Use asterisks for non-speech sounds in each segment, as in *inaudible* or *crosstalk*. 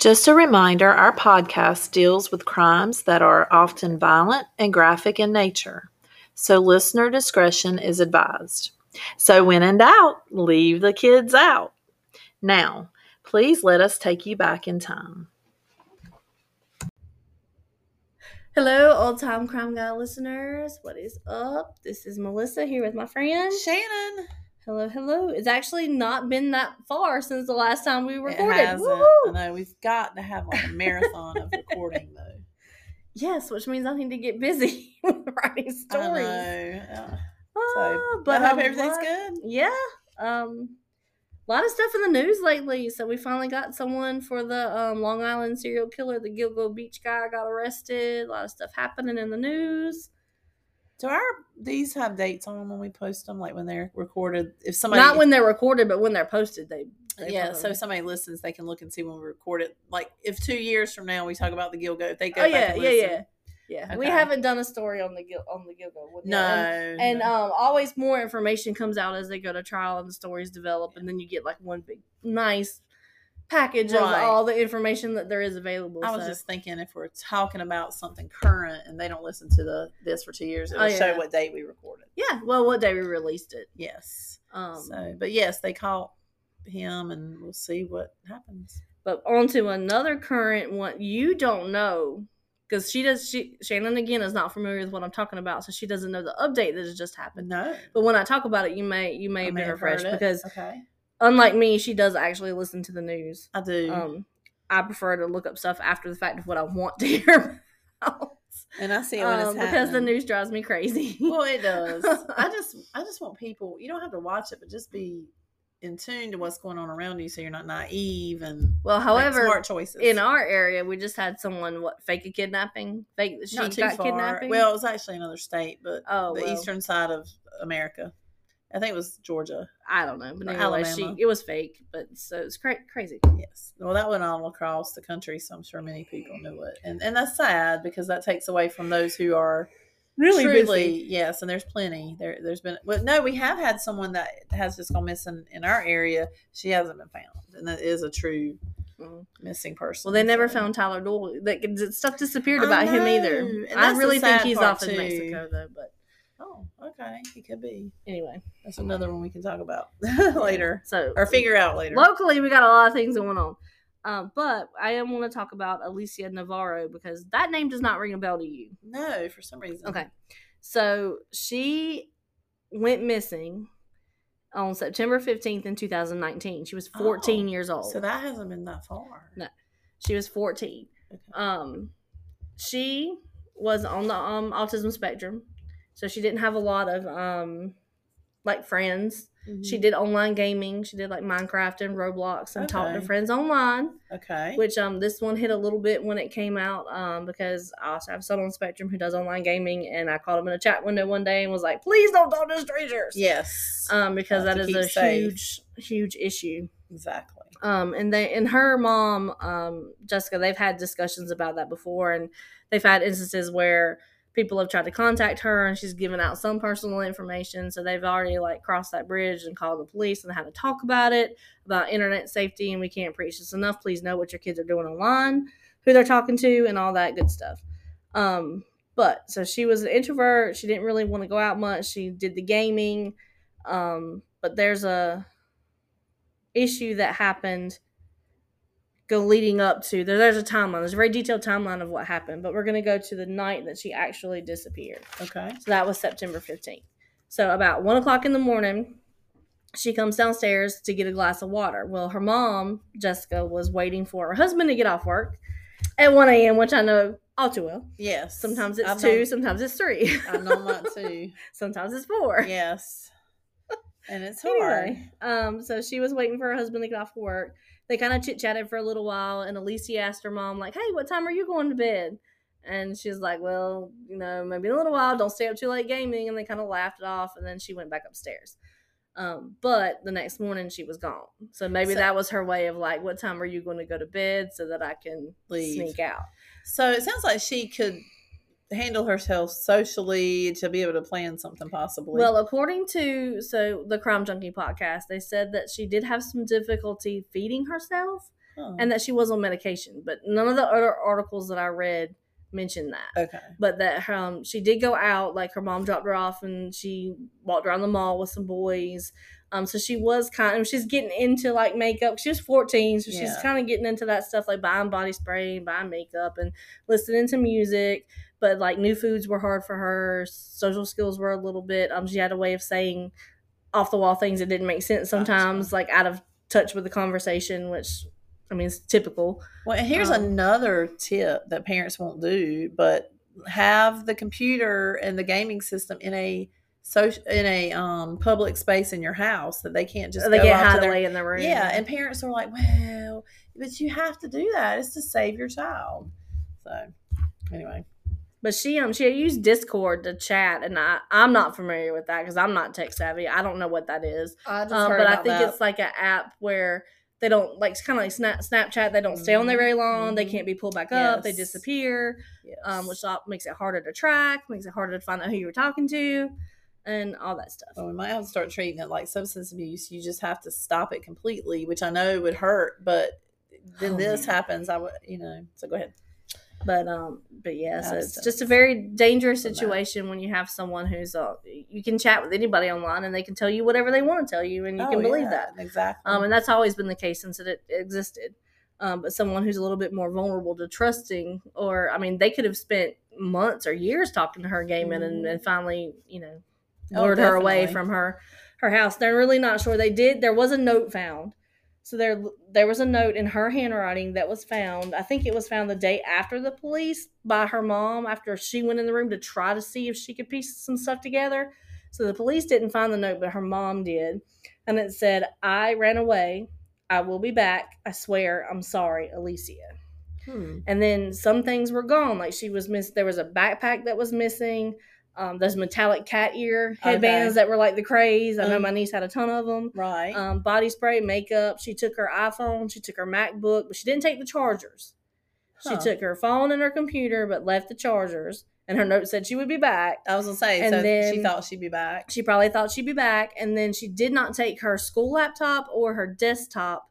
Just a reminder our podcast deals with crimes that are often violent and graphic in nature, so listener discretion is advised. So, when in doubt, leave the kids out. Now, please let us take you back in time. Hello, old time crime guy listeners. What is up? This is Melissa here with my friend Shannon. Hello, hello. It's actually not been that far since the last time we It recorded. hasn't. I know we've got to have like a marathon of recording though. Yes, which means I need to get busy *laughs* writing stories. I know. Uh, Ah, So, but I hope um, everything's lot- good. Yeah. Um, a lot of stuff in the news lately. So we finally got someone for the um, Long Island serial killer, the Gilgo Beach guy, got arrested. A lot of stuff happening in the news. Do our these have dates on them when we post them, like when they're recorded? If somebody Not when they're recorded, but when they're posted, they. they yeah, so if somebody listens, they can look and see when we record it. Like if two years from now we talk about the Gilgo, if they go Oh back yeah, yeah, yeah, yeah. We haven't done a story on the Gil on the Gilgo. no. And, and no. um, always more information comes out as they go to trial and the stories develop, and then you get like one big nice package Right. of all the information that there is available. I was so. just thinking if we're talking about something current and they don't listen to the this for two years, it'll Oh, show yeah. what date we recorded. yeah. Well, what day we released it. Yes. Um, so, but yes, they caught him, and we'll see what happens. but on to another current one. You don't know because she does. She Shannon again is not familiar with what I'm talking about, so she doesn't know the update that has just happened. No, But when I talk about it, you may you may I have may been have heard refreshed because okay, unlike me, she does actually listen to the news. I do, Um, I prefer to look up stuff after the fact of what I want to *laughs* hear about. and I see it when Um, it's happening because the news drives me crazy. Well, it does. I *laughs* just, I just want people. You don't have to watch it, but just be in tune to what's going on around you, so you're not naive and well, however, smart choices. in our area, we just had someone what fake a kidnapping, fake she not too got far. kidnapping. Well, it was actually another state, but oh, the well, eastern side of America. I think it was Georgia. I don't know, but anyway, Alabama. she it was fake, but so it's cra- crazy. Yes. Well, that went all across the country, so I'm sure many people knew it, and and that's sad because that takes away from those who are really truly yes. And there's plenty. There, there's been. Well, no, we have had someone that has just gone missing in our area. She hasn't been found, and that is a true Mm. missing person. Well, they never found Tyler Doyle. That stuff disappeared about him either. I really think he's off in. Mexico though. But Oh, okay. He could be. anyway, That's another one we can talk about *laughs* later so or figure out later. locally we got a lot of things going on. Um, but I am want to talk about Alicia Navarro because that name does not ring a bell to you. No, for some reason. Okay. So she went missing on September 15th in 2019. She was 14 Oh, years old. So that hasn't been that far. No. she was 14. Okay. Um she was on the um autism spectrum. So she didn't have a lot of um like friends. She Mhm. did online gaming. She did like Minecraft and Roblox and talked to friends online. Okay. Which um this one hit a little bit when it came out um because I also have a son on Spectrum who does online gaming and I called him in a chat window one day and was like, please don't talk to strangers. yes. Um because that is a safe. huge huge issue. exactly. Um and they and her mom um Jessica they've had discussions about that before and they've had instances where people have tried to contact her and she's given out some personal information. So they've already like crossed that bridge and called the police and had to talk about it about internet safety and we can't preach this enough. Please know what your kids are doing online who they're talking to and all that good stuff. Um but so she was an introvert. She didn't really want to go out much. She did the gaming. Um but there's a issue that happened go leading up to there, there's a timeline there's a very detailed timeline of what happened but we're going to go to the night that she actually disappeared Okay. so that was september 15th so about one o'clock in the morning she comes downstairs to get a glass of water well her mom jessica was waiting for her husband to get off work at 1 a.m which i know all too well Yes. sometimes it's I've two known- sometimes it's three I've known that too. *laughs* sometimes it's four Yes. And it's hard. Anyway, um, so she was waiting for her husband to get off work. They kind of chit chatted for a little while, and Alicia asked her mom, like, "Hey, what time are you going to bed?" And she's like, "Well, you know, maybe in a little while. Don't stay up too late gaming." And they kind of laughed it off, and then she went back upstairs. Um, but the next morning she was gone. So maybe So- that was her way of like, "What time are you going to go to bed so that I can Leave. sneak out?" So it sounds like she could handle herself socially to be able to plan something possibly. Well, according to so the Crime Junkie podcast, they said that she did have some difficulty feeding herself. Oh, and that she was on medication. But none of the other articles that I read mentioned that. okay. But that um, she did go out, like her mom dropped her off, and she walked around the mall with some boys. Um, so she was kind of she's getting into like makeup. She was fourteen, so she's kind of getting into that stuff like buying body spray, buying makeup, and listening to music. But like new foods were hard for her. Social skills were a little bit. Um, she had a way of saying off the wall things that didn't make sense sometimes, like out of touch with the conversation, which I mean is typical. Well, and here's Um, another tip that parents won't do, but have the computer and the gaming system in a social in a um public space in your house that they can't just they go get hide their- away in the room. Yeah, and parents are like, "Well, but you have to do that. It's to save your child." So, anyway, But she um she used Discord to chat, and I I'm not familiar with that because I'm not tech savvy. I don't know what that is. I just Um, but I think it's like an app where they don't like it's kind of like Snap, Snapchat. They don't stay on there very long. They Mhm. can't be pulled back up. They disappear, yes. um, which makes it harder to track, makes it harder to find out who you were talking to, and all that stuff. Well, we might have to start treating it like substance abuse. You just have to stop it completely, which I know would hurt, but then Oh, this man. happens. I would, you know. So go ahead. But um, but yeah, so it's just a very dangerous situation when you have someone who's uh, you can chat with anybody online and they can tell you whatever they want to tell you, and you Oh, can believe yeah, that. exactly. Um, and that's always been the case since it existed. Um, but someone who's a little bit more vulnerable to trusting, or I mean, they could have spent months or years talking to her gaming, and, and finally, you know, Oh, lured her away from her her house. They're really not sure. They did. There was a note found. So there, there was a note in her handwriting that was found. I think it was found the day after the police by her mom after she went in the room to try to see if she could piece some stuff together. So the police didn't find the note, but her mom did, and it said, "I ran away. I will be back. I swear. I'm sorry, Alicia." Hmm. And then some things were gone. Like she was miss. There was a backpack that was missing. Um, those metallic cat ear headbands that were like the craze. I know Um, my niece had a ton of them. Right. Um, body spray, makeup. She took her iPhone. She took her MacBook, but she didn't take the chargers. She Huh. took her phone and her computer, but left the chargers. And her note said she would be back. I was gonna say, and so she thought she'd be back. She probably thought she'd be back, and then she did not take her school laptop or her desktop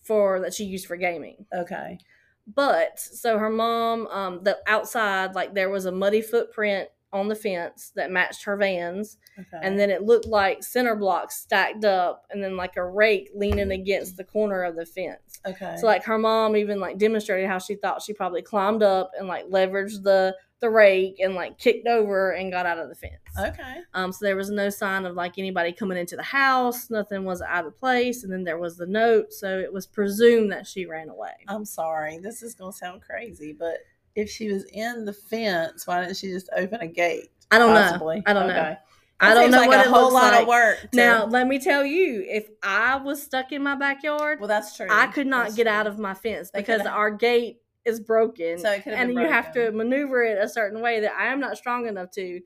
for that she used for gaming. Okay. But so her mom, um, the outside, like there was a muddy footprint on the fence that matched her vans, Okay. and then it looked like center blocks stacked up, and then like a rake leaning against the corner of the fence. okay. So like her mom even like demonstrated how she thought she probably climbed up and like leveraged the the rake and like kicked over and got out of the fence. okay. Um, so there was no sign of like anybody coming into the house. Nothing was out of place, and then there was the note, so it was presumed that she ran away. I'm sorry. This is gonna sound crazy, but if she was in the fence, why didn't she just open a gate? I don't Possibly. know. I don't know. Okay. I don't know like what a whole lot like. of work. to- Now, let me tell you, if I was stuck in my backyard, well, that's true. I could not That's get true. out of my fence They because could've- our gate is broken. So it and you have to maneuver it a certain way that I am not strong enough to.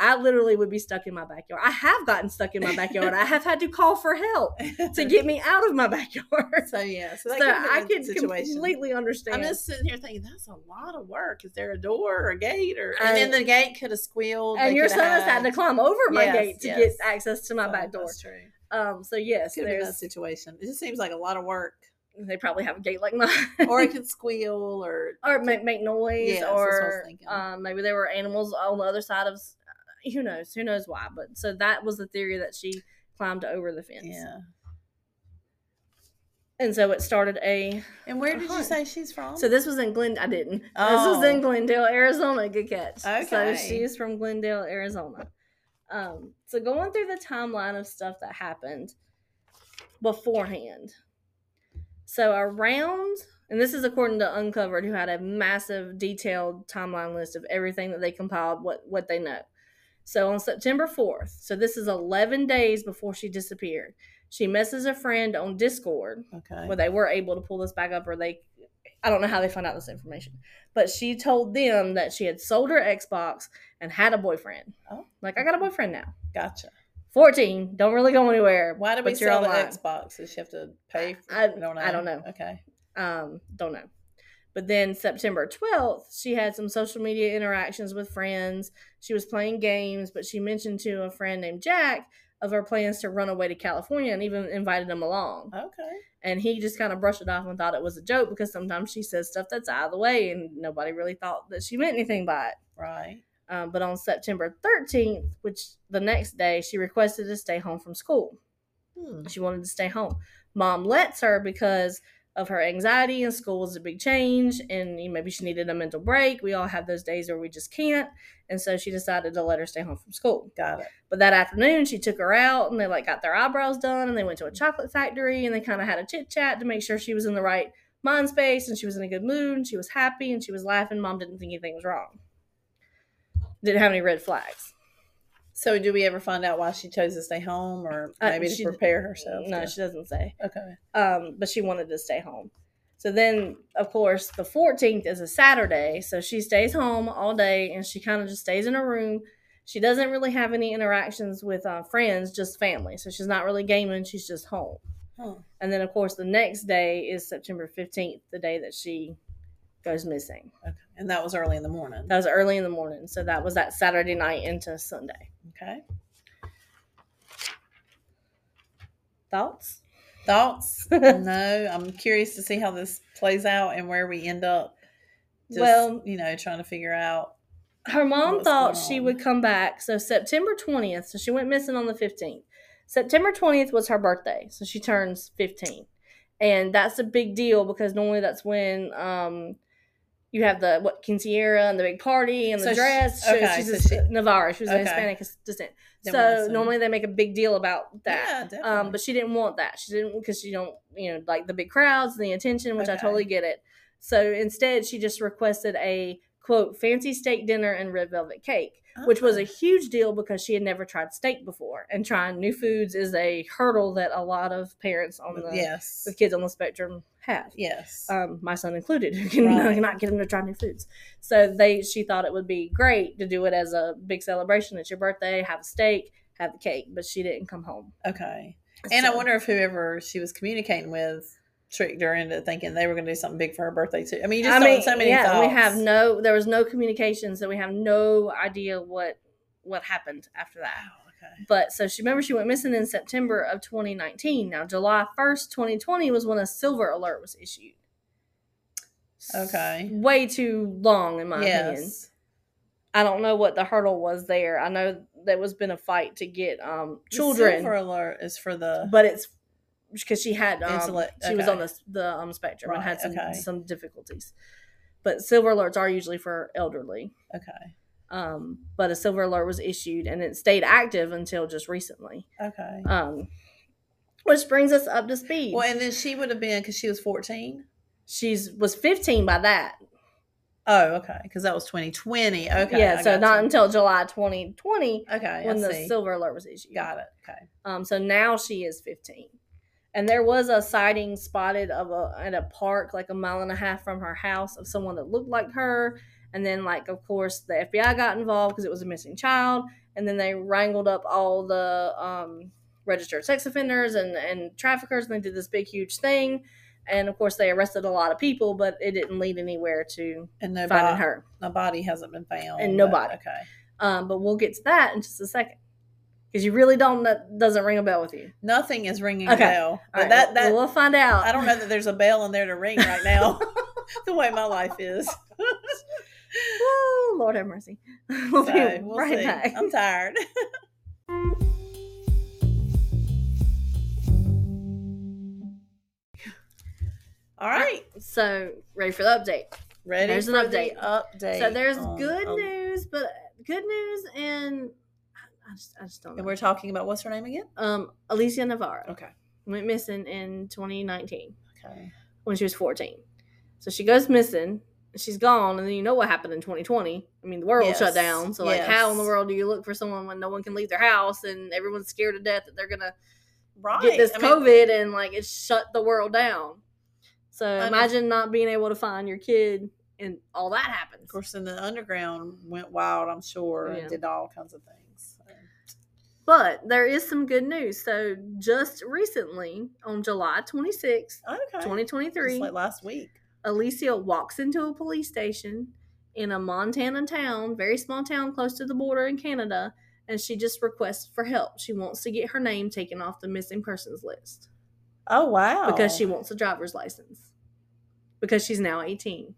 I literally would be stuck in my backyard. I have gotten stuck in my backyard. I have had to call for help to *laughs* get me out of my backyard. so yeah, so, So, that could have I can situation. completely understand. I'm just sitting here thinking that's a lot of work. Is there a door or a gate or? I- And then the gate could have squealed. and your son has had to climb over my Yes, gate to yes. get access to my So back door. That's true. Um, so yes, Could been that situation. It just seems like a lot of work, they probably have a gate like mine, or it *laughs* could squeal, or or make make noise, Yeah, that's what I was or um, maybe there were animals on the other side of. Who knows? Who knows why? But so that was the theory that she climbed over the fence, yeah. and so it started a. And where did you say she's from? So this was in Glen. I didn't. This Oh. was in Glendale, Arizona. Good catch. Okay. So she's from Glendale, Arizona. Um, so going through the timeline of stuff that happened beforehand. So around, and this is according to Uncovered, who had a massive, detailed timeline list of everything that they compiled, what what they know. So on September fourth, so this is eleven days before she disappeared. She messes a friend on Discord okay. where they were able to pull this back up or they I don't know how they found out this information. But she told them that she had sold her Xbox and had a boyfriend. Oh. Like I got a boyfriend now. Gotcha. 14, don't really go anywhere. Why did we sell the. Xbox? Does she have to pay? For, I- I don't know. I don't know. Okay. Um, don't know. But then September 12th, she had some social media interactions with friends. She was playing games, but she mentioned to a friend named Jack of her plans to run away to California and even invited him along. Okay. And he just kind of brushed it off and thought it was a joke because sometimes she says stuff that's out of the way and nobody really thought that she meant anything by it. Right. Um, but on September 13th, which the next day, she requested to stay home from school. Hmm. She wanted to stay home. Mom lets her because of her anxiety and school was a big change and maybe she needed a mental break. We all have those days where we just can't. And so she decided to let her stay home from school. Got it. But that afternoon she took her out and they like got their eyebrows done and they went to a mm-hmm. chocolate factory and they kind of had a chit chat to make sure she was in the right mind space and she was in a good mood and she was happy and she was laughing. Mom didn't think anything was wrong. Didn't have any red flags. So, do we ever find out why she chose to stay home, or Uh, maybe she- to prepare herself? No, to- she doesn't say. okay. um, but she wanted to stay home. So then, of course, the 14th is a Saturday. So she stays home all day and she kind of just stays in her room. She doesn't really have any interactions with uh, friends, just family. So she's not really gaming, she's just home. Huh. And then, of course, the next day is September 15th, the day that she goes missing. Okay. And that was early in the morning. That was early in the morning. So that was that Saturday night into Sunday. Okay. Thoughts? Thoughts? *laughs* no, I'm curious to see how this plays out and where we end up. Just, Well- you know, trying to figure out. her mom thought she would come back. So September 20th, so she went missing on the 15th. September 20th was her birthday, so she turns 15. And that's a big deal because normally that's when um you have the what quinceañera and the big party and the So she- dress. She- okay, she's so a, she- Navarro. She was Okay. Hispanic descent. Then So normally they make a big deal about Yeah, that. definitely. um, but she didn't want that. She didn't because she don't you know like the big crowds and the attention, which I totally get it. So instead, she just requested a quote fancy steak dinner and red velvet cake, which was a Oh. huge deal because she had never tried steak before, and trying new foods is a hurdle that a lot of parents on the yes. with kids on the spectrum have. Yes. Um, my son included, *laughs* who can Right. not get him to try new foods. So they, she thought it would be great to do it as a big celebration. It's your birthday, have a steak, have the cake, but she didn't come home. okay. And I wonder if whoever she was communicating with tricked her into thinking they were going to do something big for her birthday too. I mean, you just I don't mean, so many yeah, thoughts. we have no. There was no communication, so we have no idea what what happened after that. Okay. But so she remember she went missing in September of 2019. Now July 1st, 2020 was when a silver alert was issued. Okay. Way too long in my opinion. I don't know what the hurdle was there. I know there was been a fight to get um The children, silver alert is for the. but it's because she had um, Intellect- she was on the the um spectrum and had some okay. some difficulties. But silver alerts are usually for elderly. okay. Um, but a silver alert was issued and it stayed active until just recently. Okay. Um, which brings us up to speed. Well, and then she would have been because she was fourteen. She's was 15 by that. Oh, okay. Because that was 2020. Okay. yeah, I so not you. until July 2020 Okay. when I the see. silver alert was issued. Got it. Okay. Um, so now she is 15. And there was a sighting spotted of a at a park like a mile and a half from her house of someone that looked like her. And then, like, of course, the FBI got involved because it was a missing child. And then they wrangled up all the um, registered sex offenders and, and traffickers, and they did this big, huge thing. And of course, they arrested a lot of people, but it didn't lead anywhere to And no finding her. no body hasn't been found. And but- nobody. Okay. Um, but we'll get to that in just a second because you really don't. That doesn't ring a bell with you. Nothing is ringing Okay. a bell. Right, that that we'll find out. I don't know that there's a bell in there to ring right now. *laughs* *laughs* the way my life is. *laughs* Oh, Lord have mercy. *laughs* We'll So, be we'll right see. back. I'm tired. *laughs* All right. So, ready for the update. Ready There's an for the update. update. So, there's on- good on- news, but good news, and I just, I just don't And we're talking about what's her name again? Um, Alicia Navarro Okay. went missing in 2019 Okay. when she was 14. So she goes missing. She's gone, and then you know what happened in 2020. I mean, the world Yes. shut down. So, like, how in the world do you look for someone when no one can leave their house and everyone's scared to death that they're gonna Right. get this I mean, COVID and like it shut the world down. So know. imagine not being able to find your kid and all that happens. of course, in the underground went wild. I'm sure Yeah. and did all kinds of things. So, But there is some good news. So just recently, on July 26th, Okay. 2023, Just like last week. Alicia walks into a police station in a Montana town, very small town close to the border in Canada, and she just requests for help. She wants to get her name taken off the missing persons list. Oh wow! Because she wants a driver's license. Because she's now eighteen.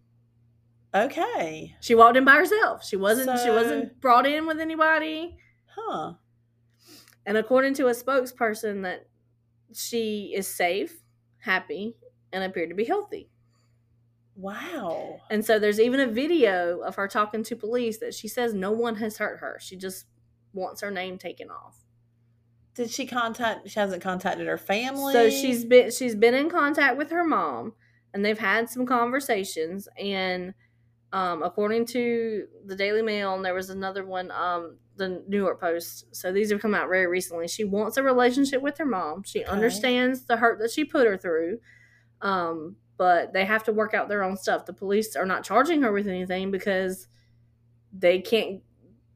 Okay. She walked in by herself. She wasn't. So, she wasn't brought in with anybody. Huh. And according to a spokesperson, that she is safe, happy, and appeared to be healthy. Wow. And so there's even a video of her talking to police that she says no one has hurt her. She just wants her name taken off. Did she contact she hasn't contacted her family? So she's been she's been in contact with her mom and they've had some conversations and um, according to the Daily Mail and there was another one um, the New York Post. So these have come out very recently. She wants a relationship with her mom. She okay. understands the hurt that she put her through. Um, but they have to work out their own stuff. The police are not charging her with anything because they can't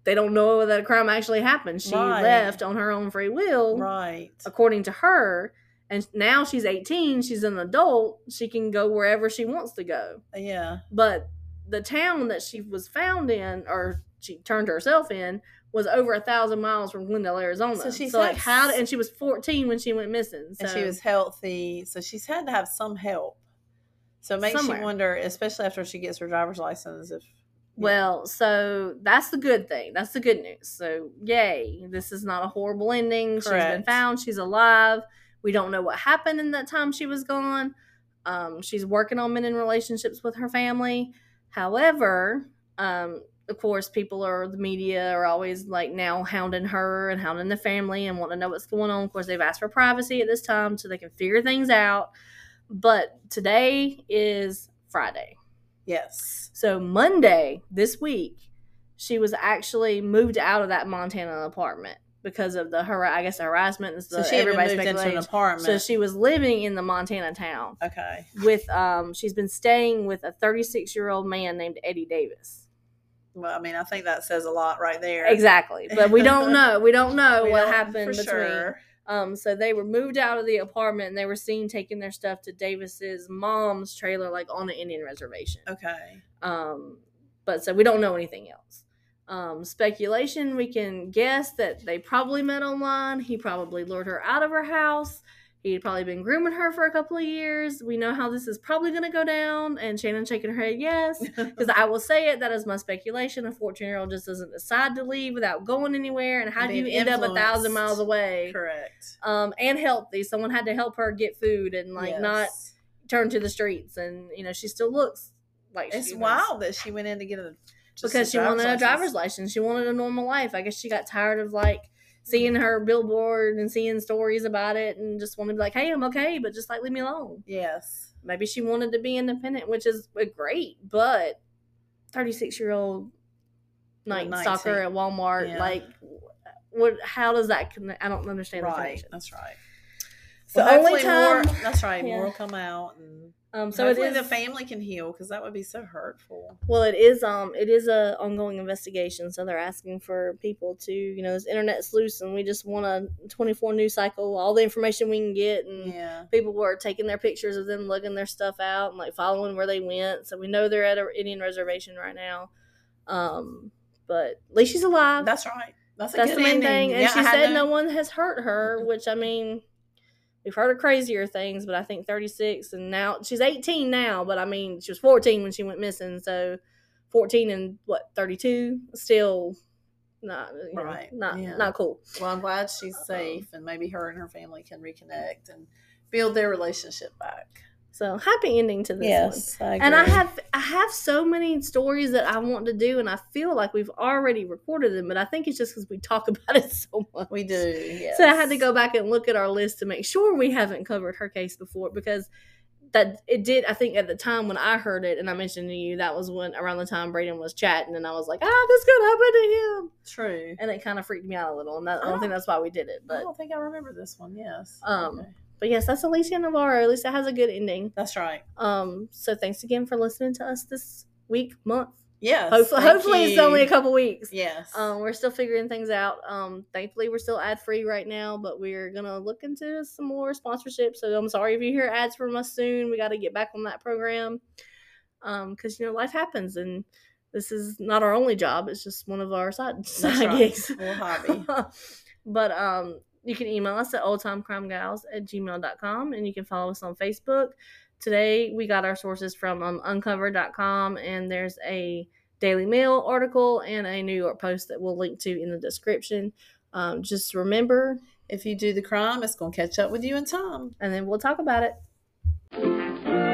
they don't know that a crime actually happened. She right. left on her own free will. Right. According to her. And now she's 18, she's an adult, she can go wherever she wants to go. Yeah. But the town that she was found in or she turned herself in was over a thousand miles from Glendale, Arizona. So she's so like how and she was 14 when she went missing. So. And she was healthy, so she's had to have some help. So it makes Somewhere. you wonder, especially after she gets her driver's license, if well, so that's the good thing. That's the good news. So, yay. This is not a horrible ending. Correct. She's been found. She's alive. We don't know what happened in that time she was gone. Um, she's working on mending relationships with her family. However, um, of course, people or the media are always like now hounding her and hounding the family and want to know what's going on. Of course, they've asked for privacy at this time so they can figure things out. But today is Friday. Yes. So Monday this week, she was actually moved out of that Montana apartment because of the har- I guess the harassment and the, so she everybody's moved into an apartment. So she was living in the Montana town. Okay. With um, she's been staying with a 36 year old man named Eddie Davis. Well, I mean, I think that says a lot right there. Exactly, but we don't *laughs* know. We don't know we what don't happened between. Sure. Um, so they were moved out of the apartment and they were seen taking their stuff to Davis's mom's trailer, like on an Indian reservation. Okay. Um, but so we don't know anything else. Um, speculation, we can guess that they probably met online. He probably lured her out of her house. He'd probably been grooming her for a couple of years. We know how this is probably going to go down. And Shannon shaking her head, yes. *laughs* Because I will say it, that is my speculation. A 14 year old just doesn't decide to leave without going anywhere. And how do you end up a thousand miles away? Correct. Um, and healthy. Someone had to help her get food and, like, yes. not turn to the streets. And, you know, she still looks like It's wild that she went in to get a. Because she wanted license. a driver's license. She wanted a normal life. I guess she got tired of, like, seeing her billboard and seeing stories about it and just wanted to be like, hey, I'm okay, but just like leave me alone. Yes. Maybe she wanted to be independent, which is uh, great, but 36 year old night soccer at Walmart, yeah. like, what? How does that connect? I don't understand right. the connection. That's right. So the only time more, *laughs* that's right, yeah. more will come out and um, so Hopefully it is the family can heal because that would be so hurtful. Well, it is. Um, it is a ongoing investigation, so they're asking for people to, you know, this internet's loose, and we just want a twenty four news cycle, all the information we can get, and yeah. people were taking their pictures of them, lugging their stuff out, and like following where they went. So we know they're at an Indian reservation right now. Um, but at least she's alive. That's right. That's, That's the main ending. thing. And yeah, she said no one has hurt her, which I mean, we've heard of crazier things, but I think 36 and now she's 18 now, but I mean, she was 14 when she went missing. So 14 and what, 32? Still not, right. Know, not, yeah. not cool. Well, I'm glad she's safe and maybe her and her family can reconnect and build their relationship back. So happy ending to this yes, one. I and I have I have so many stories that I want to do, and I feel like we've already recorded them, but I think it's just because we talk *laughs* about it so much. We do. Yes. So I had to go back and look at our list to make sure we haven't covered her case before because that it did. I think at the time when I heard it and I mentioned to you, that was when around the time Braden was chatting, and I was like, ah, this could happen to him. True. And it kind of freaked me out a little, and that, I don't think that's why we did it. But I don't think I remember this one. Yes. Um. Okay but yes, that's Alicia Navarro. At least it has a good ending. That's right. Um, so thanks again for listening to us this week, month. Yes. Hopefully, hopefully it's only a couple weeks. Yes. Um, we're still figuring things out. Um, thankfully we're still ad free right now, but we're gonna look into some more sponsorships. So I'm sorry if you hear ads from us soon. We got to get back on that program. Um, because you know life happens and this is not our only job. It's just one of our side, side *laughs* right. gigs. Little hobby. *laughs* but um, you can email us at oldtimecrimegals at gmail.com and you can follow us on Facebook. Today we got our sources from um, uncover.com and there's a Daily Mail article and a New York Post that we'll link to in the description. Um, just remember if you do the crime, it's going to catch up with you in time. And then we'll talk about it.